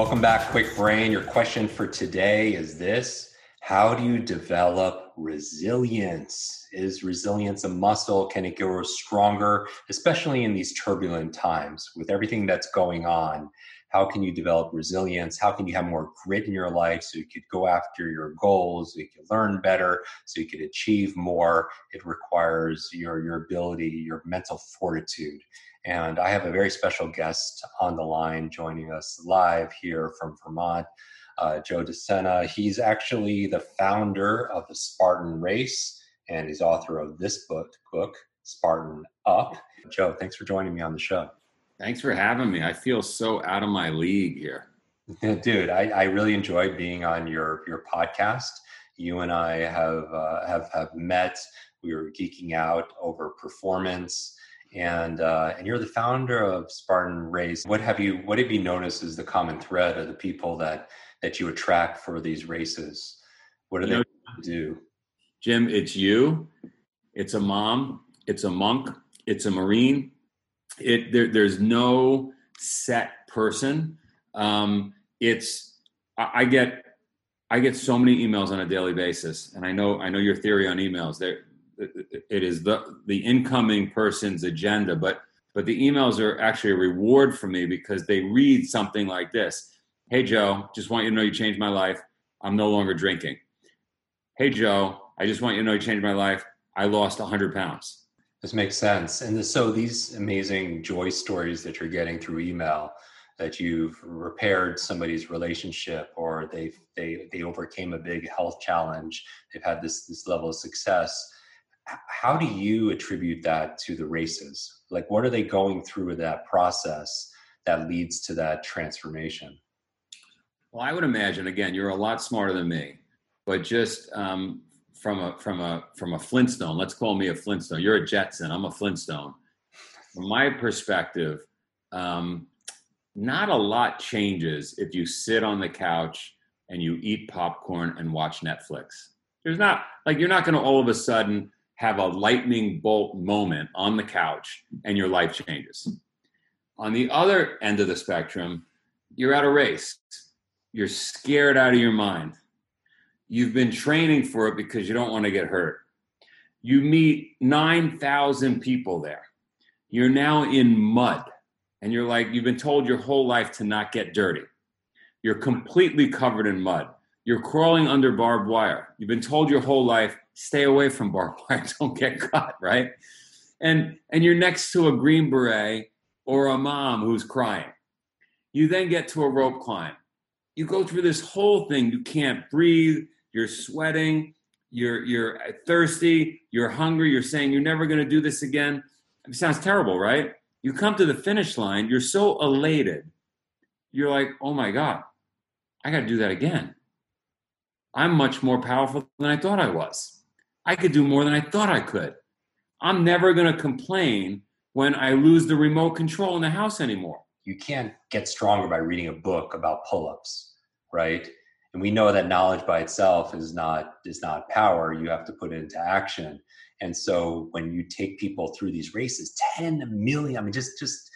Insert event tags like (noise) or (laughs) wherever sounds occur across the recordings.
Welcome back, Kwik Brain. Your question for today is this How do you develop resilience? Is resilience a muscle? Can it grow stronger, especially in these turbulent times with everything that's going on? How can you develop resilience? How can you have more grit in your life so you could go after your goals, so you could learn better, so you could achieve more? It requires your, your ability, your mental fortitude. And I have a very special guest on the line joining us live here from Vermont, uh, Joe De Sena. He's actually the founder of the Spartan Race and he's author of this book, book Spartan Up. Joe, thanks for joining me on the show. Thanks for having me. I feel so out of my league here. (laughs) Dude, I, I really enjoyed being on your your podcast. You and I have uh, have have met. We were geeking out over performance and uh, and you're the founder of Spartan Race. What have you what have you noticed is the common thread of the people that that you attract for these races? What do you they know, do? Jim, it's you, it's a mom, it's a monk, it's a marine. It there, there's no set person. Um, it's I, I get I get so many emails on a daily basis, and I know I know your theory on emails. There it is the the incoming person's agenda but but the emails are actually a reward for me because they read something like this. Hey joe just want you to know you changed my life. I'm no longer drinking. Hey joe i just want you to know you changed my life. I lost 100 pounds this makes sense and so these amazing joy stories that you're getting through email that you've repaired somebody's relationship or they've they they overcame a big health challenge they've had this this level of success how do you attribute that to the races? Like, what are they going through with that process that leads to that transformation? Well, I would imagine again, you're a lot smarter than me, but just um, from a from a from a Flintstone. Let's call me a Flintstone. You're a Jetson. I'm a Flintstone. From my perspective, um, not a lot changes if you sit on the couch and you eat popcorn and watch Netflix. There's not like you're not going to all of a sudden have a lightning bolt moment on the couch and your life changes. On the other end of the spectrum, you're at a race. You're scared out of your mind. You've been training for it because you don't want to get hurt. You meet 9,000 people there. You're now in mud and you're like, you've been told your whole life to not get dirty. You're completely covered in mud. You're crawling under barbed wire. You've been told your whole life stay away from barbed (laughs) wire, don't get caught, right? And and you're next to a green beret or a mom who's crying. You then get to a rope climb. You go through this whole thing. You can't breathe. You're sweating. You're you're thirsty. You're hungry. You're saying you're never going to do this again. It sounds terrible, right? You come to the finish line. You're so elated. You're like, oh my god, I got to do that again. I'm much more powerful than I thought I was. I could do more than I thought I could. I'm never going to complain when I lose the remote control in the house anymore. You can't get stronger by reading a book about pull-ups, right? And we know that knowledge by itself is not is not power. You have to put it into action. And so when you take people through these races, 10 million, I mean, just just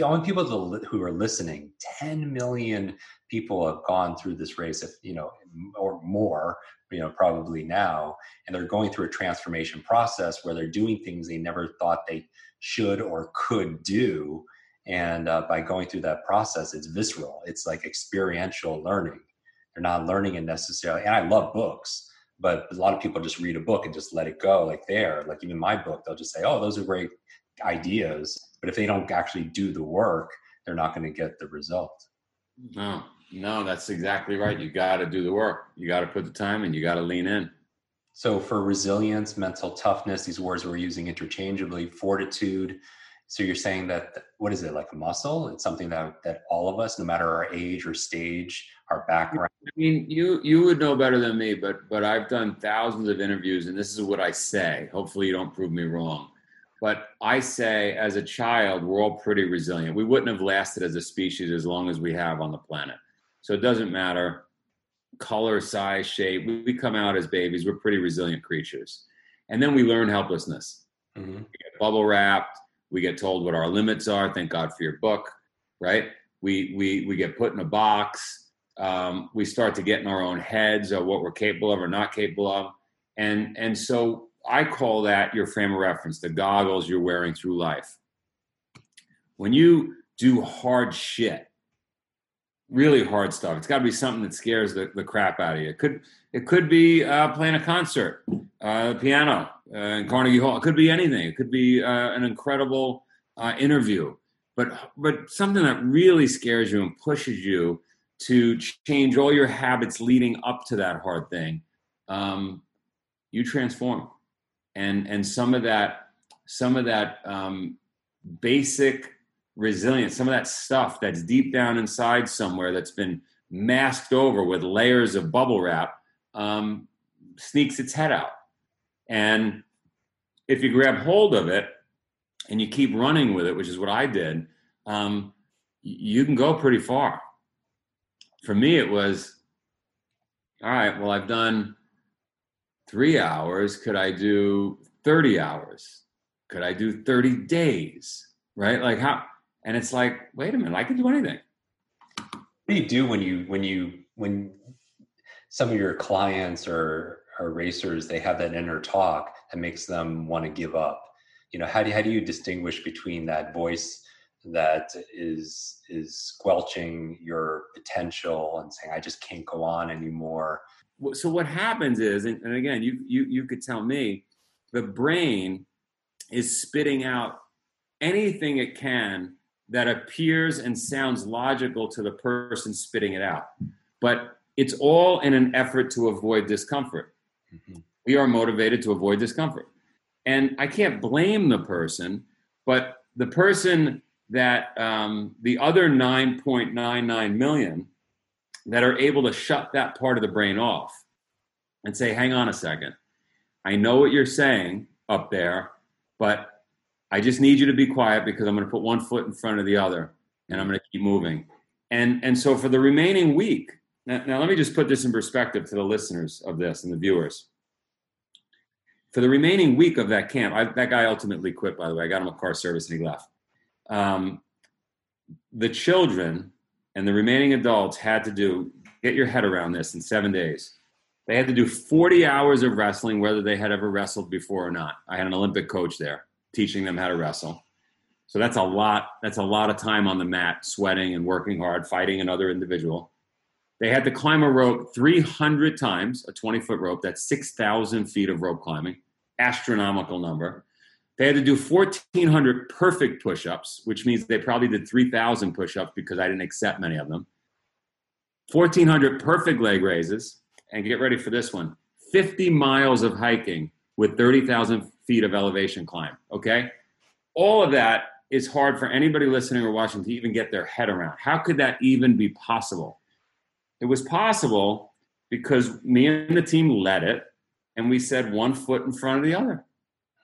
only people who are listening, 10 million people have gone through this race, if you know, or more you know probably now and they're going through a transformation process where they're doing things they never thought they should or could do and uh, by going through that process it's visceral it's like experiential learning they're not learning it necessarily. And i love books but a lot of people just read a book and just let it go like there. Like even my book they'll just say oh those are great ideas. But if they don't actually do the work they're not going to get the result. No no that's exactly right. You got to do the work. You got to put the time and you got to lean in. So for resilience mental toughness these words we're using interchangeably fortitude so you're saying that what is it like a muscle? It's something that that all of us no matter our age or stage our background i mean you you would know better than me but but i've done thousands of interviews and this is what i say. Hopefully you don't prove me wrong. But i say as a child we're all pretty resilient. We wouldn't have lasted as a species as long as we have on the planet. So it doesn't matter color size shape. We, we come out as babies. We're pretty resilient creatures. And then we learn helplessness. Mm-hmm. bubble wrapped we get told what our limits are. Thank God for your book, right? We we we get put in a box. Um, we start to get in our own heads of what we're capable of or not capable of, and and so I call that your frame of reference, the goggles you're wearing through life. When you do hard shit, really hard stuff. It's got to be something that scares the, the crap out of you. It could it could be uh, playing a concert, uh, piano uh, in Carnegie Hall. It could be anything. It could be uh, an incredible uh, interview, but but something that really scares you and pushes you to change all your habits leading up to that hard thing. Um, you transform, and and some of that some of that um, basic resilience, some of that stuff that's deep down inside somewhere that's been masked over with layers of bubble wrap um, sneaks its head out. And if you grab hold of it and you keep running with it, which is what I did, um, you can go pretty far. For me, it was all right, well, I've done three hours. Could I do 30 hours? Could I do 30 days? Right? Like, how? and it's like wait a minute i can do anything what do you do when you when you when some of your clients or or racers they have that inner talk that makes them want to give up you know how do, how do you distinguish between that voice that is is squelching your potential and saying i just can't go on anymore so what happens is and, and again you you you could tell me the brain is spitting out anything it can that appears and sounds logical to the person spitting it out. But it's all in an effort to avoid discomfort. Mm-hmm. We are motivated to avoid discomfort. And I can't blame the person, but the person that um, the other 9.99 million that are able to shut that part of the brain off and say, hang on a second, I know what you're saying up there, but I just need you to be quiet because I'm going to put one foot in front of the other and I'm going to keep moving. And, and so for the remaining week, now, now let me just put this in perspective to the listeners of this and the viewers. For the remaining week of that camp, I, that guy ultimately quit, by the way. I got him a car service and he left. Um, the children and the remaining adults had to do, get your head around this in seven days. They had to do 40 hours of wrestling, whether they had ever wrestled before or not. I had an Olympic coach there teaching them how to wrestle. So that's a lot. That's a lot of time on the mat, sweating and working hard, fighting another individual. They had to climb a rope 300 times, a 20 foot rope. That's 6,000 feet of rope climbing, astronomical number. They had to do 1,400 perfect push ups, which means they probably did 3,000 push ups because I didn't accept many of them. 1,400 perfect leg raises. And get ready for this one 50 miles of hiking with 30,000 feet of elevation climb. Okay. All of that is hard for anybody listening or watching to even get their head around. How could that even be possible? It was possible because me and the team led it and we said one foot in front of the other.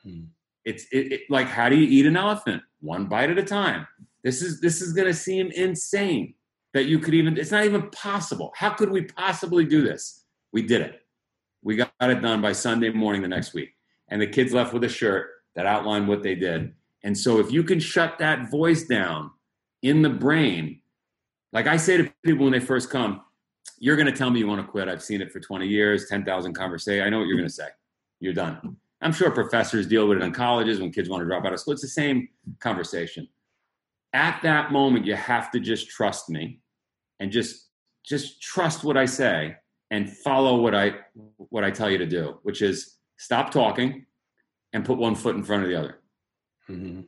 Hmm. It's it, it, like how do you eat an elephant? One bite at a time. This is this is going to seem insane that you could even it's not even possible. How could we possibly do this? We did it. We got it done by Sunday morning the next week and the kids left with a shirt that outlined what they did. And so if you can shut that voice down in the brain, like I say to people when they first come, you're going to tell me you want to quit. I've seen it for 20 years, 10,000 conversations. I know what you're going to say. You're done. I'm sure professors deal with it in colleges when kids want to drop out of school. It's the same conversation. At that moment, you have to just trust me and just just trust what I say and follow what I what I tell you to do, which is stop talking and put one foot in front of the other. Mm-hmm.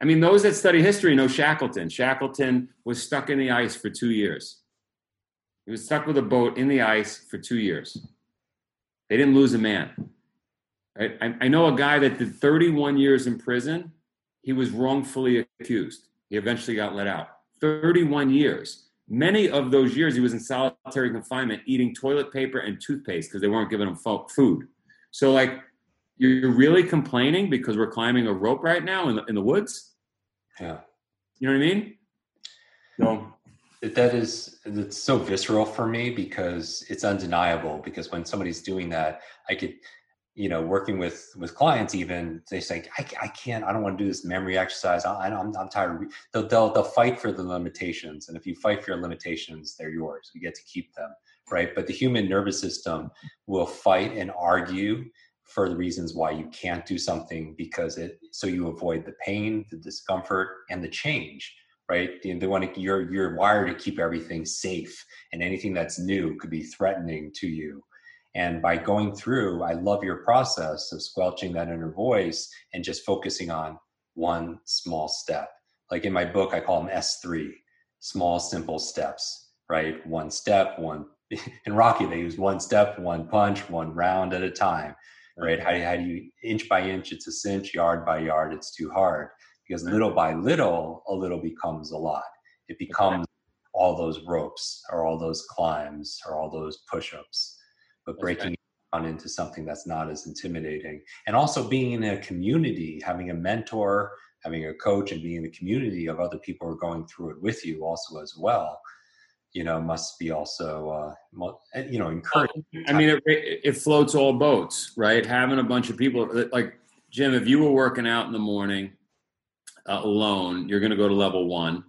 I mean, those that study history know Shackleton. Shackleton was stuck in the ice for two years. He was stuck with a boat in the ice for two years. They didn't lose a man. Right? I, I know a guy that did 31 years in prison. He was wrongfully accused. He eventually got let out. 31 years. Many of those years, he was in solitary confinement eating toilet paper and toothpaste because they weren't giving him fo- food. So, like, you're really complaining because we're climbing a rope right now in the, in the woods? Yeah. You know what I mean? So, that is it's so visceral for me because it's undeniable because when somebody's doing that i could you know working with with clients even they say i, I can't i don't want to do this memory exercise. I, I'm tired. They'll, they'll they'll fight for the limitations. And if you fight for your limitations they're yours. You get to keep them right? But the human nervous system will fight and argue for the reasons why you can't do something because it so you avoid the pain the discomfort and the change right? They want to, you're, you're wired to keep everything safe and anything that's new could be threatening to you. And by going through, I love your process of squelching that inner voice and just focusing on one small step. Like in my book, I call them S3, small, simple steps, right? One step, one, (laughs) in Rocky, they use one step, one punch, one round at a time, right? How how do you, inch by inch, it's a cinch, yard by yard, it's too hard because little by little, a little becomes a lot. It becomes all those ropes or all those climbs or all those push ups, but breaking it down into something that's not as intimidating. And also being in a community, having a mentor, having a coach, and being in the community of other people who are going through it with you also as well you know must be also uh, you know encouraging. I mean it, it floats all boats right? Having a bunch of people like jim if you were working out in the morning uh, alone, you're going to go to level one.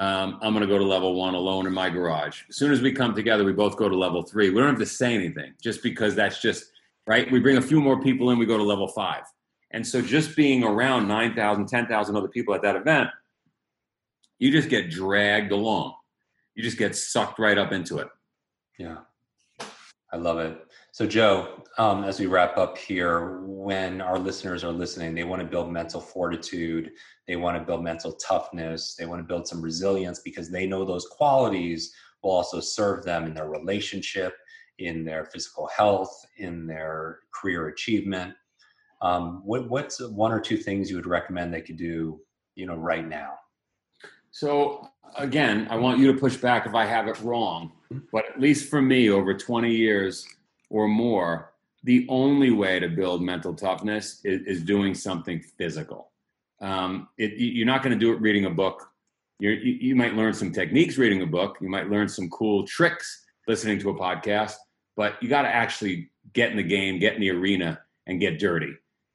Um, I'm going to go to level one alone in my garage. As soon as we come together, we both go to level three. We don't have to say anything just because that's just right. We bring a few more people in, we go to level five. And so just being around 9,000, 10,000 other people at that event, you just get dragged along. You just get sucked right up into it. Yeah. I love it. So, Joe, um, as we wrap up here, when our listeners are listening, they want to build mental fortitude, they want to build mental toughness, they want to build some resilience because they know those qualities will also serve them in their relationship, in their physical health, in their career achievement. Um, what, what's one or two things you would recommend they could do, you know, right now? So, again, I want you to push back if I have it wrong, mm-hmm. but at least for me, over 20 years, or more, the only way to build mental toughness is, is doing something physical. Um, it, you're not going to do it reading a book. you you might learn some techniques reading a book. You might learn some cool tricks listening to a podcast, but you got to actually get in the game, get in the arena, and get dirty.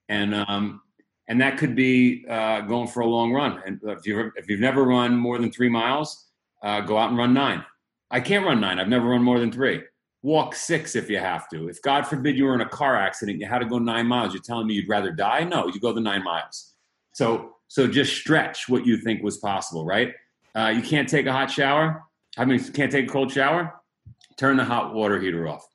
And um, and that could be uh, going for a long run. And if you've if you've never run more than three miles, uh, go out and run nine. I can't run nine. I've never run more than three walk six if you have to. If God forbid you were in a car accident, you had to go nine miles. You're telling me you'd rather die? No, you go the nine miles. So so just stretch what you think was possible, right? Uh, you can't take a hot shower. I mean, can't take a cold shower. Turn the hot water heater off.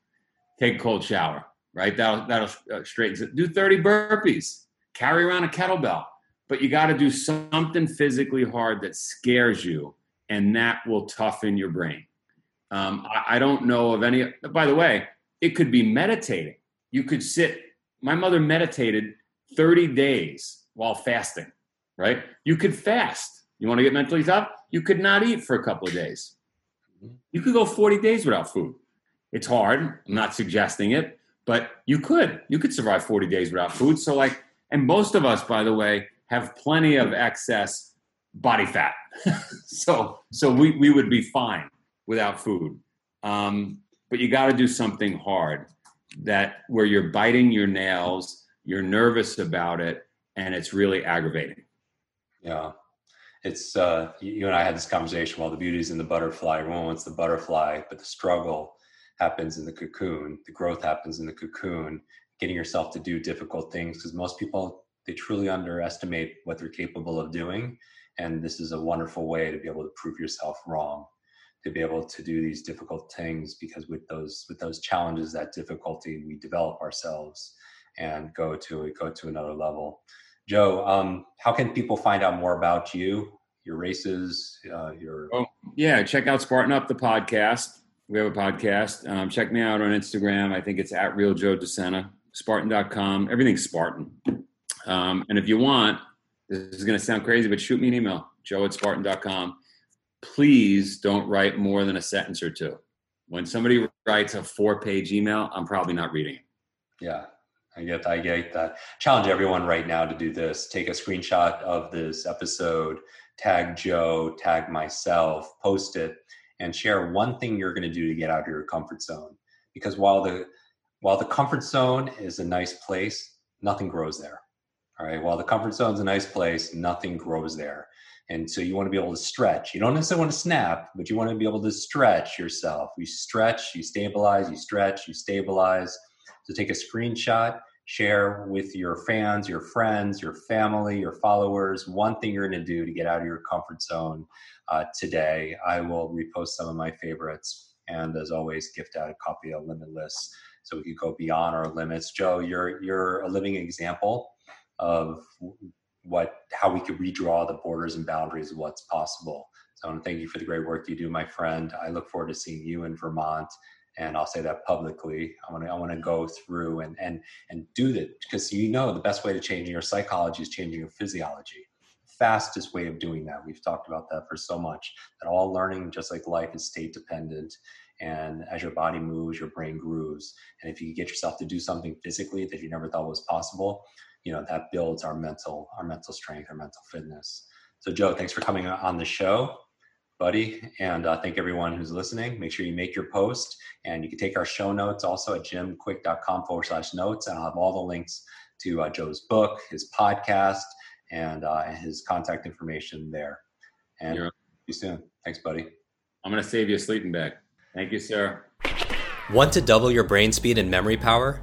Take a cold shower, right? That'll that'll uh, straighten it. Do 30 burpees. Carry around a kettlebell. But you got to do something physically hard that scares you, and that will toughen your brain. Um, I, I don't know of any. By the way, it could be meditating. You could sit. My mother meditated 30 days while fasting, right? You could fast. You want to get mentally tough? You could not eat for a couple of days. You could go 40 days without food. It's hard. I'm not suggesting it, but you could. You could survive 40 days without food. So, like, and most of us, by the way, have plenty of excess body fat. (laughs) so, so we, we would be fine without food. Um, but you got to do something hard that where you're biting your nails, you're nervous about it, and it's really aggravating. Yeah. It's uh, you and I had this conversation. While the beauty is in the butterfly, everyone wants the butterfly, but the struggle happens in the cocoon. The growth happens in the cocoon. Getting yourself to do difficult things because most people they truly underestimate what they're capable of doing, and this is a wonderful way to be able to prove yourself wrong to be able to do these difficult things because with those with those challenges that difficulty we develop ourselves and go to go to another level. Joe um, how can people find out more about you your races uh, your oh yeah check out spartan up the podcast. We have a podcast. Um, check me out on instagram. I think it's at real joe desena spartan.com everything's spartan. Um, and if you want this is going to sound crazy but shoot me an email joe at spartan.com please don't write more than a sentence or two. When somebody writes a four page email, I'm probably not reading it. Yeah, I get I get that. Challenge everyone right now to do this. Take a screenshot of this episode, tag Joe, tag myself, post it, and share one thing you're going to do to get out of your comfort zone. Because while the while the comfort zone is a nice place, nothing grows there. All right. While the comfort zone is a nice place, nothing grows there. And so you want to be able to stretch. You don't necessarily want to snap, but you want to be able to stretch yourself. You stretch, you stabilize, you stretch, you stabilize. So take a screenshot, share with your fans, your friends, your family, your followers, one thing you're going to do to get out of your comfort zone uh, today. I will repost some of my favorites. And as always, gift out a copy of Limitless so we could go beyond our limits. Joe, you're you're a living example of what how we could redraw the borders and boundaries of what's possible. So I want to thank you for the great work you do, my friend. I look forward to seeing you in Vermont, and I'll say that publicly. I want to I want to go through and and and do that because you know the best way to change your psychology is changing your physiology. Fastest way of doing that. We've talked about that for so much. That all learning, just like life, is state dependent. And as your body moves, your brain grooves. And if you get yourself to do something physically that you never thought was possible, you know that builds our mental our mental strength our mental fitness. So joe thanks for coming on the show buddy. And uh, thank everyone who's listening. Make sure you make your post and you can take our show notes also at jimkwik.com forward slash notes. And i'll have all the links to uh, joe's book his podcast and uh, his contact information there. And see you soon. Thanks buddy. I'm going to save you a sleeping bag. Thank you sir. Want to double your brain speed and memory power